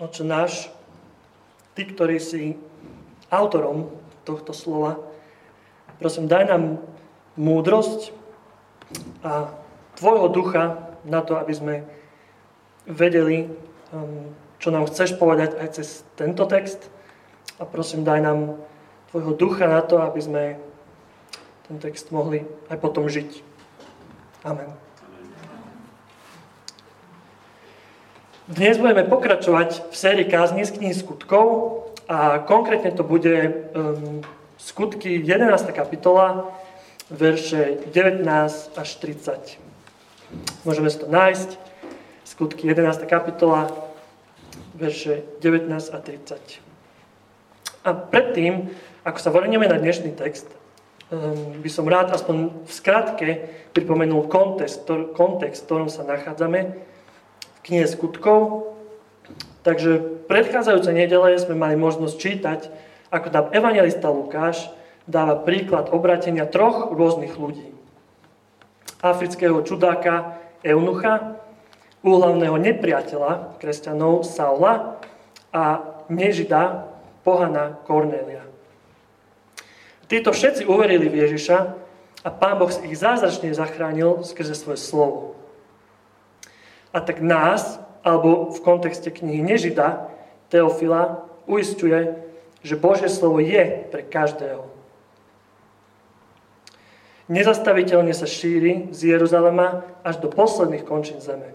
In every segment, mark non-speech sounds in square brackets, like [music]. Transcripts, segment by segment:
Oče náš, Ty, ktorý si autorom tohto slova, prosím, daj nám múdrosť a Tvojho ducha na to, aby sme vedeli, um, čo nám chceš povedať aj cez tento text. A prosím, daj nám Tvojho ducha na to, aby sme ten text mohli aj potom žiť. Amen. Dnes budeme pokračovať v sérii kázni z knihy skutkov a konkrétne to bude um, skutky 11. kapitola, verše 19 až 30. Môžeme si to nájsť. Skutky 11. kapitola, verše 19 a 30. A predtým, ako sa vrneme na dnešný text, um, by som rád aspoň v skratke pripomenul kontext, kontext v ktorom sa nachádzame knihe skutkov. Takže v predchádzajúcej nedele sme mali možnosť čítať, ako tam evangelista Lukáš dáva príklad obratenia troch rôznych ľudí. Afrického čudáka Eunucha, úhlavného nepriateľa kresťanov Saula a nežida pohana Kornélia. Títo všetci uverili v Ježiša a Pán Boh ich zázračne zachránil skrze svoje slovo. A tak nás, alebo v kontexte knihy Nežida, Teofila, uistuje, že Božie slovo je pre každého. Nezastaviteľne sa šíri z Jeruzalema až do posledných končín zeme.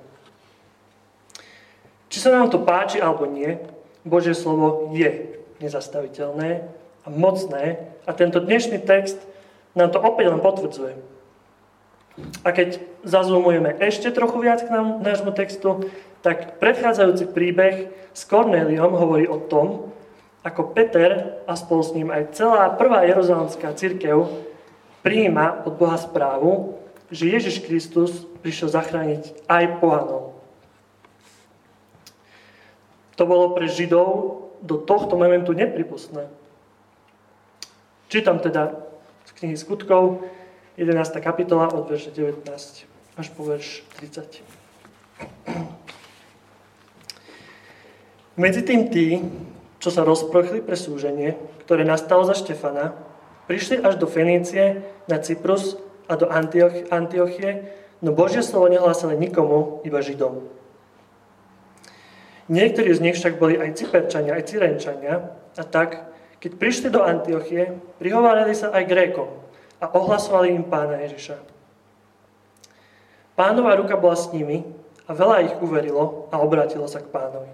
Či sa nám to páči alebo nie, Božie slovo je nezastaviteľné a mocné a tento dnešný text nám to opäť len potvrdzuje. A keď zazumujeme ešte trochu viac k nám, nášmu textu, tak predchádzajúci príbeh s Kornéliom hovorí o tom, ako Peter a spolu s ním aj celá prvá jeruzalemská církev prijíma od Boha správu, že Ježiš Kristus prišiel zachrániť aj pohanov. To bolo pre Židov do tohto momentu nepripustné. Čítam teda z knihy skutkov, 11. kapitola od verše 19 až po verš 30. Medzi tým tí, čo sa rozprochli pre súženie, ktoré nastalo za Štefana, prišli až do Fenície, na Cyprus a do Antioch- Antiochie, no Božie slovo nehlásili nikomu, iba Židom. Niektorí z nich však boli aj Cyperčania, aj Cyrenčania, a tak, keď prišli do Antiochie, prihovárali sa aj Grékom, a ohlasovali im pána Ježiša. Pánová ruka bola s nimi a veľa ich uverilo a obratilo sa k pánovi.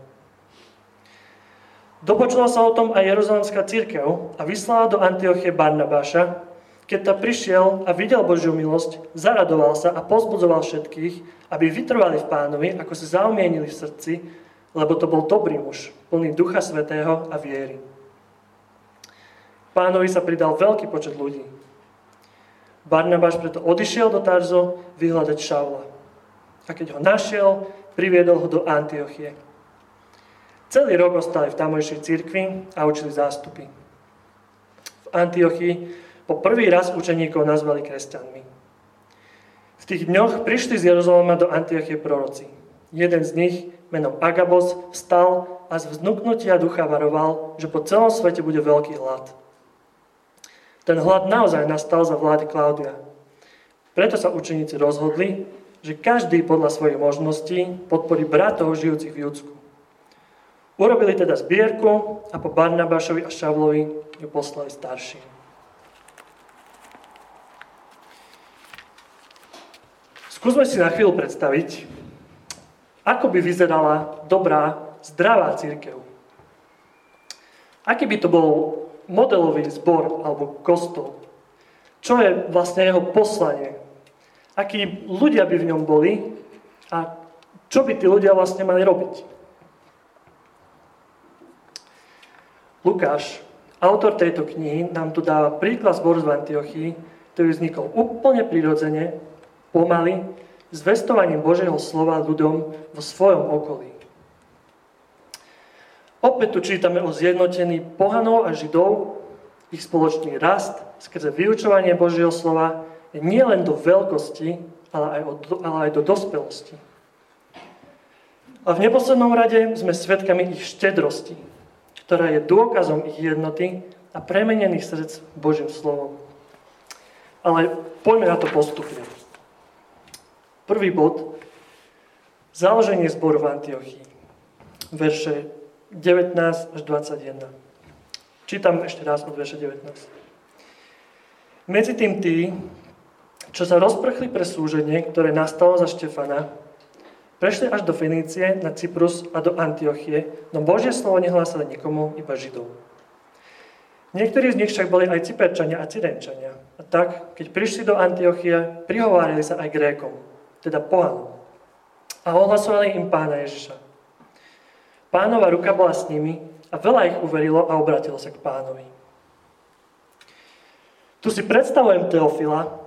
Dopočula sa o tom aj Jeruzalemská církev a vyslala do Antiochie Barnabáša. Keď ta prišiel a videl Božiu milosť, zaradoval sa a pozbudzoval všetkých, aby vytrvali v pánovi, ako si zaumienili v srdci, lebo to bol dobrý muž, plný Ducha Svetého a viery. Pánovi sa pridal veľký počet ľudí. Barnabáš preto odišiel do Tarzo vyhľadať Šaula. A keď ho našiel, priviedol ho do Antiochie. Celý rok ostali v tamojšej cirkvi a učili zástupy. V Antiochii po prvý raz učeníkov nazvali kresťanmi. V tých dňoch prišli z Jeruzalema do Antiochie proroci. Jeden z nich, menom Agabos, vstal a z vznuknutia ducha varoval, že po celom svete bude veľký hlad. Ten hlad naozaj nastal za vlády Klaudia. Preto sa učeníci rozhodli, že každý podľa svojich možností podporí bratov žijúcich v Judsku. Urobili teda zbierku a po Barnabášovi a Šavlovi ju poslali starší. Skúsme si na chvíľu predstaviť, ako by vyzerala dobrá, zdravá církev. Aký by to bol modelový zbor alebo kostol. Čo je vlastne jeho poslanie? Akí ľudia by v ňom boli a čo by tí ľudia vlastne mali robiť? Lukáš, autor tejto knihy, nám tu dáva príklad zboru z Antiochii, ktorý vznikol úplne prirodzene, pomaly, zvestovaním Božieho slova ľuďom vo svojom okolí. Opäť tu čítame o zjednotení pohanov a židov, ich spoločný rast skrze vyučovanie Božieho slova je nielen do veľkosti, ale aj, od, ale aj do dospelosti. A v neposlednom rade sme svedkami ich štedrosti, ktorá je dôkazom ich jednoty a premenených srdc Božím slovom. Ale poďme na to postupne. Prvý bod. Založenie zboru v Antiochii. Verše 19 až 21. Čítam ešte raz od verše 19. Medzi tým tí, čo sa rozprchli pre súženie, ktoré nastalo za Štefana, prešli až do Fenície, na Cyprus a do Antiochie, no Božie slovo nehlásali nikomu, iba Židov. Niektorí z nich však boli aj Cyperčania a Cyrenčania. A tak, keď prišli do Antiochia, prihovárali sa aj Grékom, teda pohanom. A ohlasovali im pána Ježiša. Pánova ruka bola s nimi a veľa ich uverilo a obratilo sa k pánovi. Tu si predstavujem Teofila,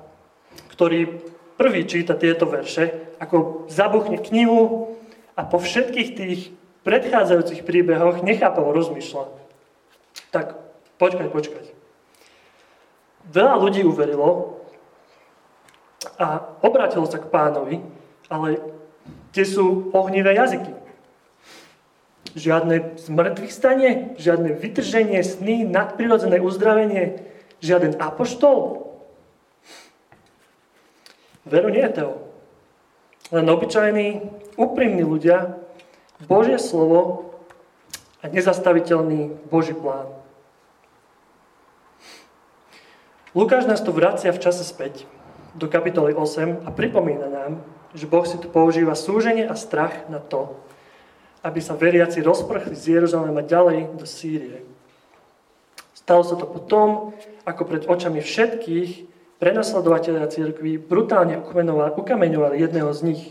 ktorý prvý číta tieto verše, ako zabuchne knihu a po všetkých tých predchádzajúcich príbehoch nechápavo rozmýšľa. Tak počkaj, počkaj. Veľa ľudí uverilo a obratilo sa k pánovi, ale tie sú ohnivé jazyky. Žiadne zmrtvých stanie, žiadne vytrženie sny, nadprirodzené uzdravenie, žiaden apoštol. Veru nie, Teo. Len obyčajní, úprimní ľudia, Božie slovo a nezastaviteľný Boží plán. Lukáš nás tu vracia v čase späť do kapitoly 8 a pripomína nám, že Boh si tu používa súženie a strach na to, aby sa veriaci rozprchli z Jeruzalema ďalej do Sýrie. Stalo sa to potom, ako pred očami všetkých prenasledovateľia církvy brutálne ukameňovali jedného z nich,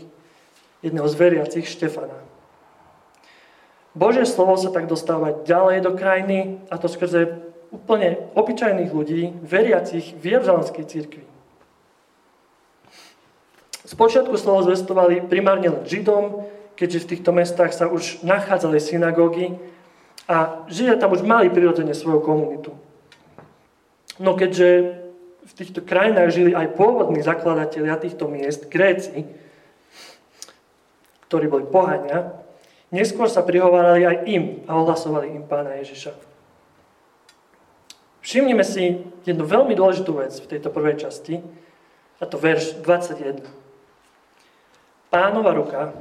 jedného z veriacich Štefana. Božie slovo sa tak dostáva ďalej do krajiny a to skrze úplne obyčajných ľudí, veriacich v Jeruzalemskej církvi. Spočiatku slovo zvestovali primárne len Židom, keďže v týchto mestách sa už nachádzali synagógy a Židia tam už mali prirodzene svoju komunitu. No keďže v týchto krajinách žili aj pôvodní zakladatelia týchto miest, Gréci, ktorí boli pohania, neskôr sa prihovárali aj im a ohlasovali im pána Ježiša. Všimnime si jednu veľmi dôležitú vec v tejto prvej časti, a to verš 21. Pánova ruka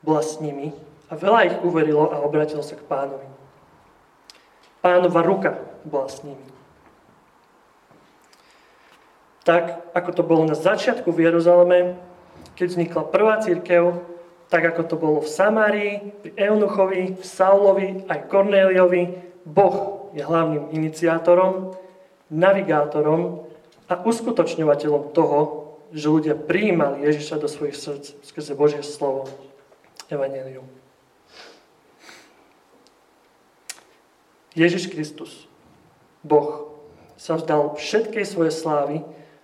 bola s nimi a veľa ich uverilo a obratilo sa k pánovi. Pánova ruka bola s nimi. Tak, ako to bolo na začiatku v Jeruzaleme, keď vznikla prvá církev, tak ako to bolo v Samárii, pri Eunuchovi, Saulovi, aj Kornéliovi, Boh je hlavným iniciátorom, navigátorom a uskutočňovateľom toho, že ľudia prijímali Ježiša do svojich srdc skrze Božie slovo. Evangelium. Ježiš Kristus, Boh, sa vzdal všetkej svojej slávy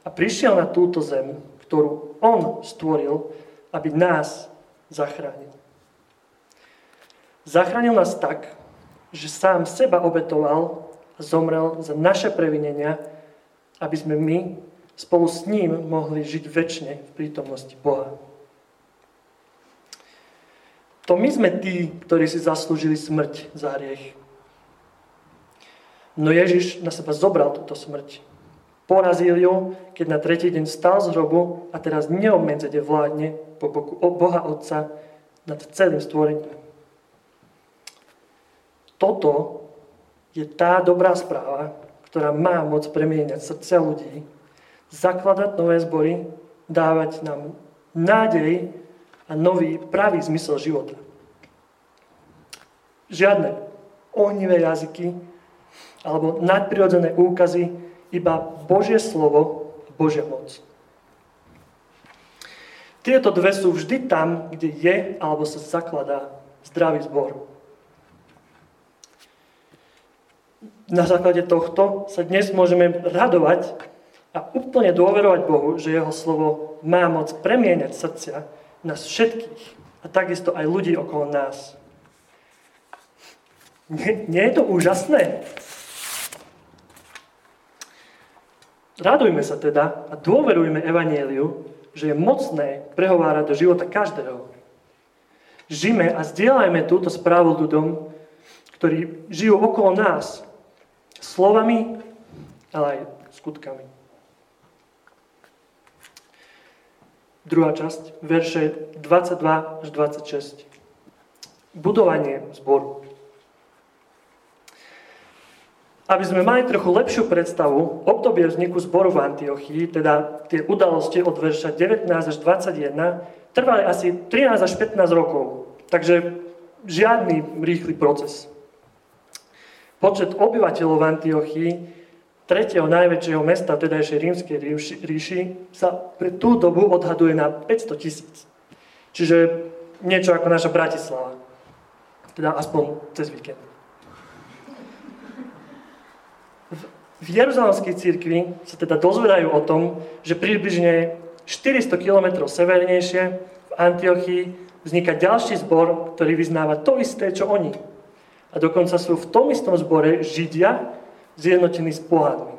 a prišiel na túto zem, ktorú On stvoril, aby nás zachránil. Zachránil nás tak, že sám seba obetoval a zomrel za naše previnenia, aby sme my spolu s ním mohli žiť väčšine v prítomnosti Boha. To my sme tí, ktorí si zaslúžili smrť za hriech. No Ježiš na seba zobral túto smrť. Porazil ju, keď na tretí deň stal z hrobu a teraz neobmedzene vládne po boku Boha Otca nad celým stvorením. Toto je tá dobrá správa, ktorá má moc premieňať srdcia ľudí, zakladať nové zbory, dávať nám nádej a nový pravý zmysel života. Žiadne ohnivé jazyky alebo nadprirodzené úkazy, iba Božie slovo a Božia moc. Tieto dve sú vždy tam, kde je alebo sa zakladá zdravý zbor. Na základe tohto sa dnes môžeme radovať a úplne dôverovať Bohu, že Jeho slovo má moc premieňať srdcia nás všetkých a takisto aj ľudí okolo nás. Nie, nie je to úžasné? Radujme sa teda a dôverujme Evanieliu, že je mocné prehovárať do života každého. Žime a zdieľajme túto správu ľuďom, ktorí žijú okolo nás, slovami, ale aj skutkami. Druhá časť, verše 22 až 26. Budovanie zboru. Aby sme mali trochu lepšiu predstavu, obdobie vzniku zboru v Antiochii, teda tie udalosti od verša 19 až 21, trvali asi 13 až 15 rokov. Takže žiadny rýchly proces. Počet obyvateľov v Antiochii, tretieho najväčšieho mesta tedajšej rímskej ríši, sa pre tú dobu odhaduje na 500 tisíc. Čiže niečo ako naša Bratislava. Teda aspoň cez víkend. V Jeruzalemskej církvi sa teda dozvedajú o tom, že približne 400 km severnejšie v Antiochii vzniká ďalší zbor, ktorý vyznáva to isté, čo oni. A dokonca sú v tom istom zbore Židia zjednotení s pohádmi.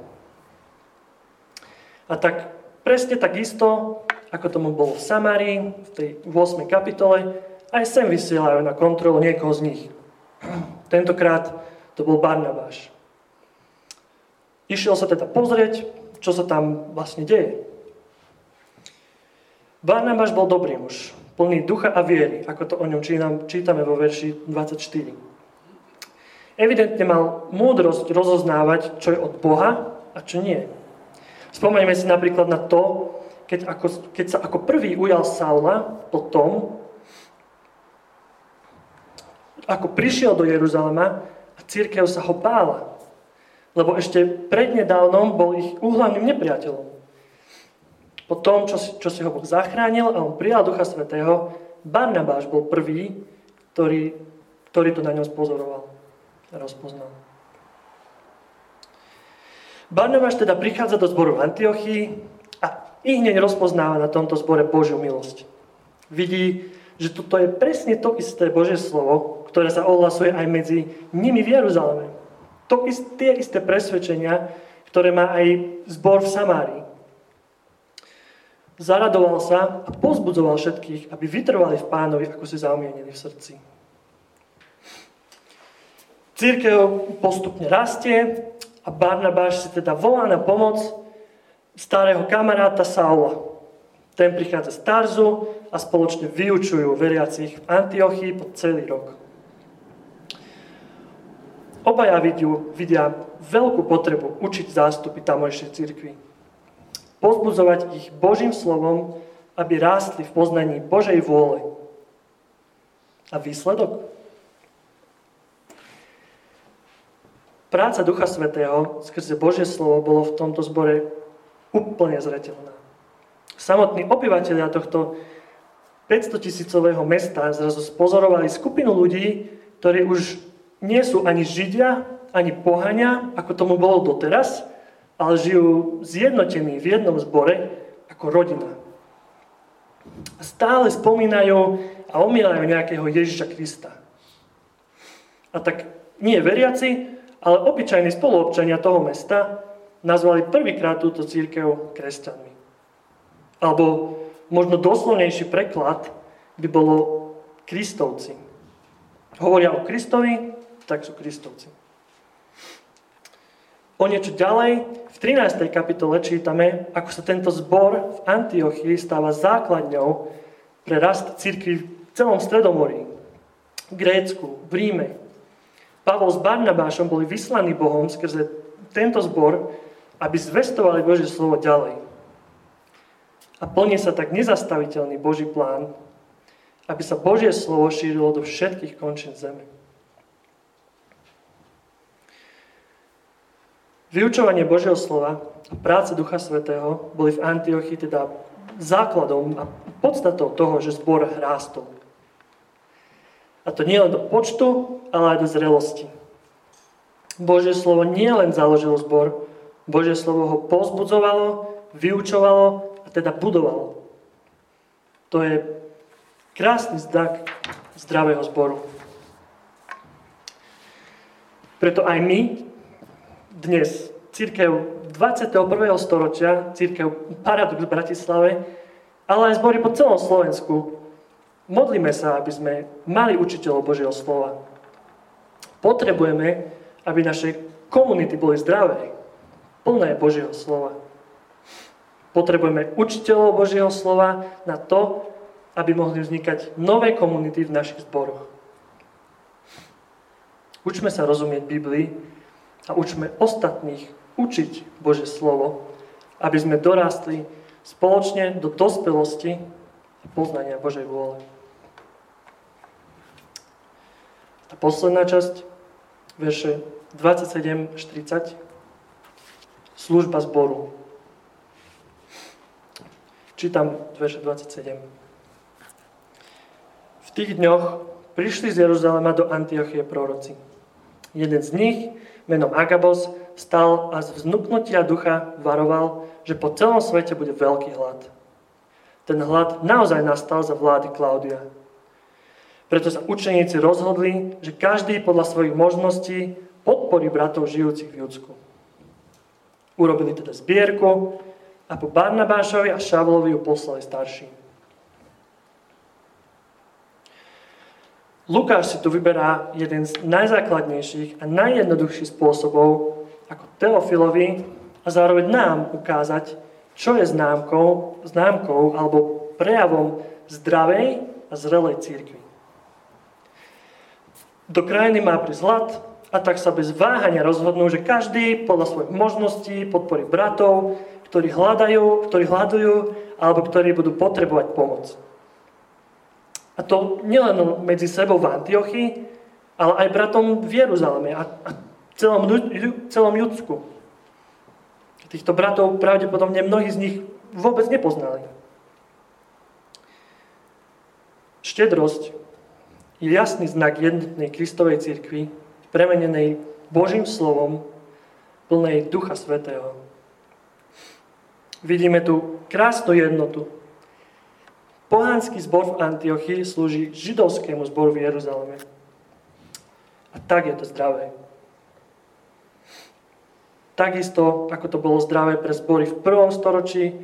A tak presne tak isto, ako tomu bolo v Samárii, v tej 8. kapitole, aj sem vysielajú na kontrolu niekoho z nich. [clears throat] Tentokrát to bol Barnabáš. Išiel sa teda pozrieť, čo sa tam vlastne deje. Barnabáš bol dobrý muž, plný ducha a viery, ako to o ňom čítame vo verši 24. Evidentne mal múdrosť rozoznávať, čo je od Boha a čo nie. Spomeňme si napríklad na to, keď, ako, keď sa ako prvý ujal Saula potom, ako prišiel do Jeruzalema a církev sa ho bála lebo ešte prednedávnom bol ich úhlavným nepriateľom. Po tom, čo si, čo si ho Boh zachránil a on prijal Ducha Svetého, Barnabáš bol prvý, ktorý, ktorý to na ňom spozoroval rozpoznal. Barnabáš teda prichádza do zboru v Antiochii a i hneď rozpoznáva na tomto zbore Božiu milosť. Vidí, že toto je presne to isté Božie slovo, ktoré sa ohlasuje aj medzi nimi v Jeruzaleme. To tie isté presvedčenia, ktoré má aj zbor v Samárii. Zaradoval sa a pozbudzoval všetkých, aby vytrvali v pánovi, ako si zaumienili v srdci. Církev postupne rastie a Barnabáš si teda volá na pomoc starého kamaráta Saula. Ten prichádza z Tarzu a spoločne vyučujú veriacich v Antiochii po celý rok. Obaja vidú, vidia veľkú potrebu učiť zástupy tamojšej cirkvi. Pozbudzovať ich Božím slovom, aby rástli v poznaní Božej vôle. A výsledok? Práca Ducha Svetého skrze Božie slovo bolo v tomto zbore úplne zretelná. Samotní obyvateľia tohto 500 tisícového mesta zrazu spozorovali skupinu ľudí, ktorí už nie sú ani Židia, ani pohania, ako tomu bolo doteraz, ale žijú zjednotení v jednom zbore ako rodina. Stále spomínajú a omielajú nejakého Ježiša Krista. A tak nie veriaci, ale obyčajní spoluobčania toho mesta nazvali prvýkrát túto církev kresťanmi. Alebo možno doslovnejší preklad by bolo Kristovci. Hovoria o Kristovi, tak sú kristovci. O niečo ďalej, v 13. kapitole čítame, ako sa tento zbor v Antiochii stáva základňou pre rast cirkvi v celom Stredomorí, v Grécku, v Ríme. Pavol s Barnabášom boli vyslaní Bohom skrze tento zbor, aby zvestovali Božie slovo ďalej. A plní sa tak nezastaviteľný Boží plán, aby sa Božie slovo šírilo do všetkých končín zeme. Vyučovanie Božieho slova a práce Ducha Svetého boli v Antiochii teda základom a podstatou toho, že zbor rástol. A to nie len do počtu, ale aj do zrelosti. Božie slovo nie len založilo zbor, Božie slovo ho pozbudzovalo, vyučovalo a teda budovalo. To je krásny znak zdravého zboru. Preto aj my dnes církev 21. storočia, církev Paradox v Bratislave, ale aj zbory po celom Slovensku Modlíme sa, aby sme mali učiteľov Božieho slova. Potrebujeme, aby naše komunity boli zdravé, plné Božieho slova. Potrebujeme učiteľov Božieho slova na to, aby mohli vznikať nové komunity v našich zboroch. Učme sa rozumieť Biblii a učme ostatných učiť Bože slovo, aby sme dorástli spoločne do dospelosti a poznania Božej vôle. Tá posledná časť, verše 27 až 30, služba zboru. Čítam verše 27. V tých dňoch prišli z Jeruzalema do Antiochie proroci. Jeden z nich, menom Agabos, stal a z vznuknutia ducha varoval, že po celom svete bude veľký hlad. Ten hlad naozaj nastal za vlády Klaudia. Preto sa učeníci rozhodli, že každý podľa svojich možností podporí bratov žijúcich v Judsku. Urobili teda zbierku a po Barnabášovi a Šavlovi ju poslali starším. Lukáš si tu vyberá jeden z najzákladnejších a najjednoduchších spôsobov, ako Teofilovi a zároveň nám ukázať, čo je známkou, známkou alebo prejavom zdravej a zrelej církvy. Do krajiny má prísť hlad a tak sa bez váhania rozhodnú, že každý podľa svojich možností podporí bratov, ktorí hľadajú, ktorí hľadujú alebo ktorí budú potrebovať pomoc. A to nielen medzi sebou v Antiochii, ale aj bratom v Jeruzaleme a celom, celom Judsku. Týchto bratov pravdepodobne mnohí z nich vôbec nepoznali. Štedrosť je jasný znak jednotnej Kristovej cirkvi, premenenej Božím slovom, plnej Ducha Svetého. Vidíme tu krásnu jednotu. Pohánsky zbor v Antiochii slúži židovskému zboru v Jeruzaleme. A tak je to zdravé. Takisto, ako to bolo zdravé pre zbory v prvom storočí,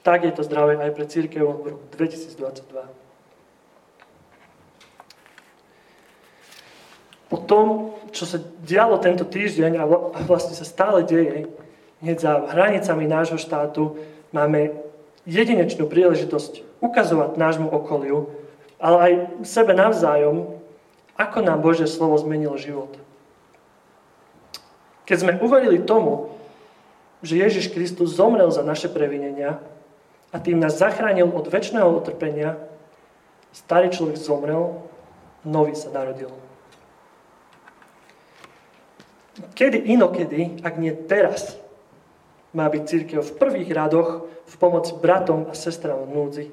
tak je to zdravé aj pre církev v roku 2022. Po tom, čo sa dialo tento týždeň a vlastne sa stále deje, hneď za hranicami nášho štátu, máme jedinečnú príležitosť ukazovať nášmu okoliu, ale aj sebe navzájom, ako nám Božie slovo zmenilo život. Keď sme uverili tomu, že Ježiš Kristus zomrel za naše previnenia a tým nás zachránil od väčšného utrpenia, starý človek zomrel, nový sa narodil. Kedy inokedy, ak nie teraz, má byť církev v prvých radoch v pomoci bratom a sestram v núdzi,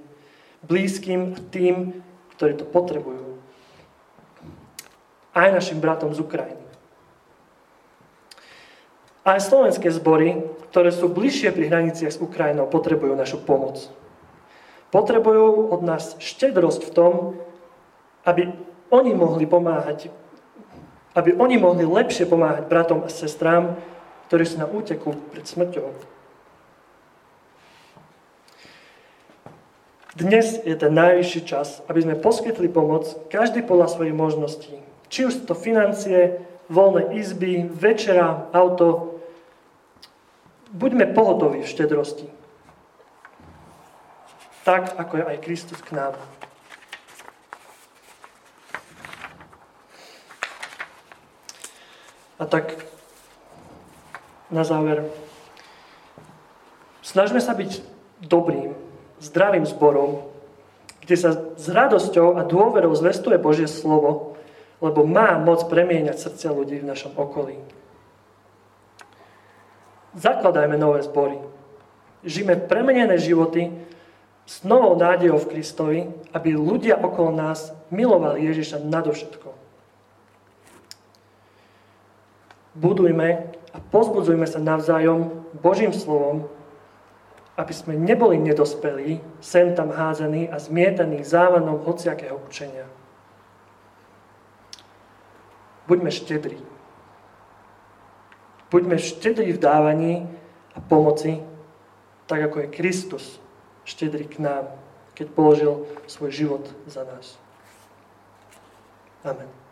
blízkym a tým, ktorí to potrebujú. Aj našim bratom z Ukrajiny. Aj slovenské zbory, ktoré sú bližšie pri hraniciach s Ukrajinou, potrebujú našu pomoc. Potrebujú od nás štedrosť v tom, aby oni mohli pomáhať aby oni mohli lepšie pomáhať bratom a sestrám, ktorí sú na úteku pred smrťou. Dnes je ten najvyšší čas, aby sme poskytli pomoc každý podľa svojich možností. Či už to financie, voľné izby, večera, auto. Buďme pohotoví v štedrosti. Tak, ako je aj Kristus k nám. A tak na záver, snažme sa byť dobrým, zdravým zborom, kde sa s radosťou a dôverou zvestuje Božie slovo, lebo má moc premieňať srdcia ľudí v našom okolí. Zakladajme nové zbory. Žijeme premenené životy s novou nádejou v Kristovi, aby ľudia okolo nás milovali Ježiša nadovšetko budujme a pozbudzujme sa navzájom Božím slovom, aby sme neboli nedospelí, sem tam házení a zmietaní závanom hociakého učenia. Buďme štedrí. Buďme štedrí v dávaní a pomoci, tak ako je Kristus štedrý k nám keď položil svoj život za nás. Amen.